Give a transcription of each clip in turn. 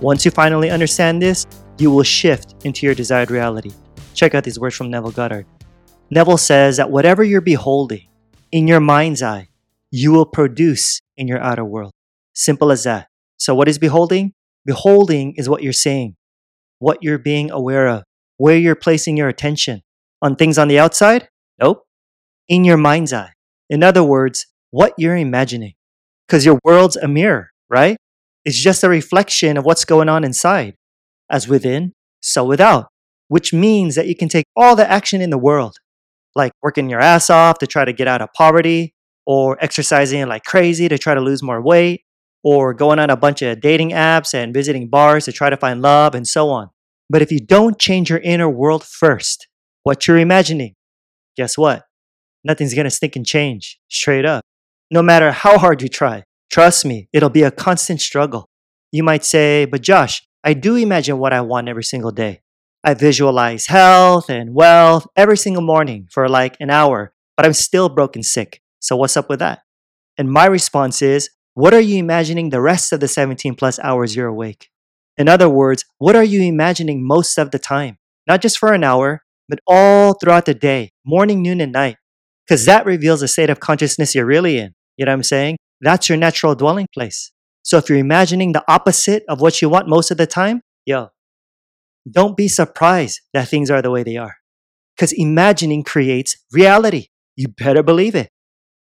Once you finally understand this, you will shift into your desired reality. Check out these words from Neville Goddard. Neville says that whatever you're beholding in your mind's eye, you will produce in your outer world. Simple as that. So, what is beholding? Beholding is what you're saying, what you're being aware of, where you're placing your attention. On things on the outside? Nope. In your mind's eye. In other words, what you're imagining. Because your world's a mirror, right? It's just a reflection of what's going on inside. As within, so without. Which means that you can take all the action in the world, like working your ass off to try to get out of poverty, or exercising like crazy to try to lose more weight, or going on a bunch of dating apps and visiting bars to try to find love, and so on. But if you don't change your inner world first, what you're imagining, guess what? Nothing's gonna stick and change, straight up. No matter how hard you try, trust me, it'll be a constant struggle. You might say, but Josh, I do imagine what I want every single day. I visualize health and wealth every single morning for like an hour, but I'm still broken sick. So what's up with that? And my response is, what are you imagining the rest of the 17 plus hours you're awake? In other words, what are you imagining most of the time? Not just for an hour, but all throughout the day, morning, noon, and night. Because that reveals the state of consciousness you're really in. You know what I'm saying? That's your natural dwelling place. So if you're imagining the opposite of what you want most of the time, yo, don't be surprised that things are the way they are. Because imagining creates reality. You better believe it.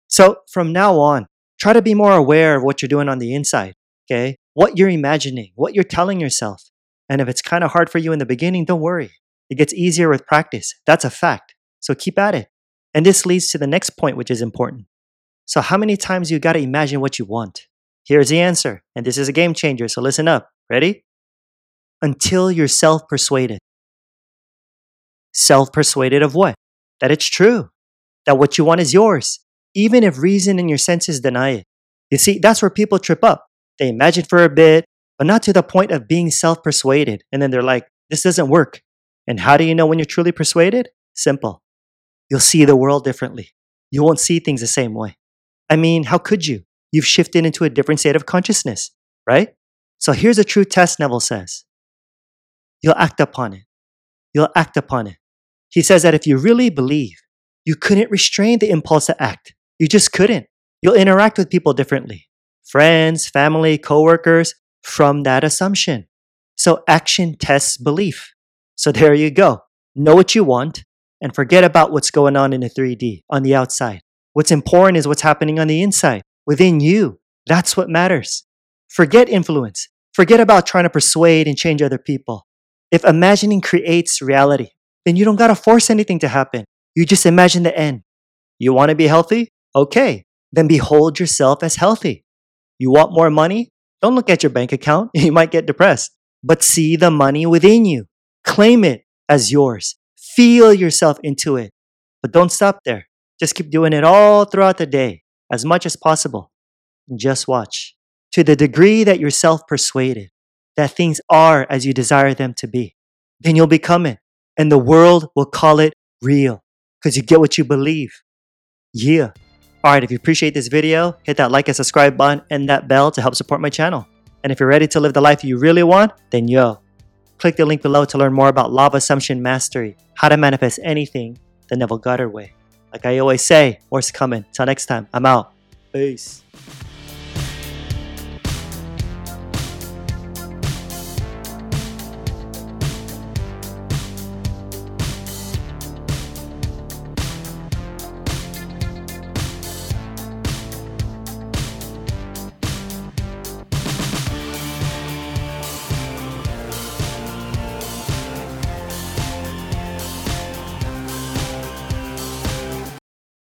So from now on, Try to be more aware of what you're doing on the inside, okay? What you're imagining, what you're telling yourself. And if it's kind of hard for you in the beginning, don't worry. It gets easier with practice. That's a fact. So keep at it. And this leads to the next point, which is important. So, how many times you got to imagine what you want? Here's the answer. And this is a game changer. So, listen up. Ready? Until you're self persuaded. Self persuaded of what? That it's true. That what you want is yours even if reason and your senses deny it. You see, that's where people trip up. They imagine for a bit, but not to the point of being self persuaded. And then they're like, this doesn't work. And how do you know when you're truly persuaded? Simple. You'll see the world differently. You won't see things the same way. I mean, how could you? You've shifted into a different state of consciousness, right? So here's a true test, Neville says. You'll act upon it. You'll act upon it. He says that if you really believe, you couldn't restrain the impulse to act. You just couldn't. You'll interact with people differently friends, family, coworkers from that assumption. So action tests belief. So there you go. Know what you want and forget about what's going on in the 3D on the outside. What's important is what's happening on the inside, within you. That's what matters. Forget influence. Forget about trying to persuade and change other people. If imagining creates reality, then you don't gotta force anything to happen. You just imagine the end. You wanna be healthy? Okay, then behold yourself as healthy. You want more money? Don't look at your bank account. You might get depressed. But see the money within you. Claim it as yours. Feel yourself into it. But don't stop there. Just keep doing it all throughout the day, as much as possible. And just watch. To the degree that you're self persuaded that things are as you desire them to be, then you'll become it. And the world will call it real because you get what you believe. Yeah. Alright, if you appreciate this video, hit that like and subscribe button and that bell to help support my channel. And if you're ready to live the life you really want, then yo, click the link below to learn more about Law of Assumption Mastery, how to manifest anything the Neville Goddard way. Like I always say, more's coming. Till next time, I'm out. Peace.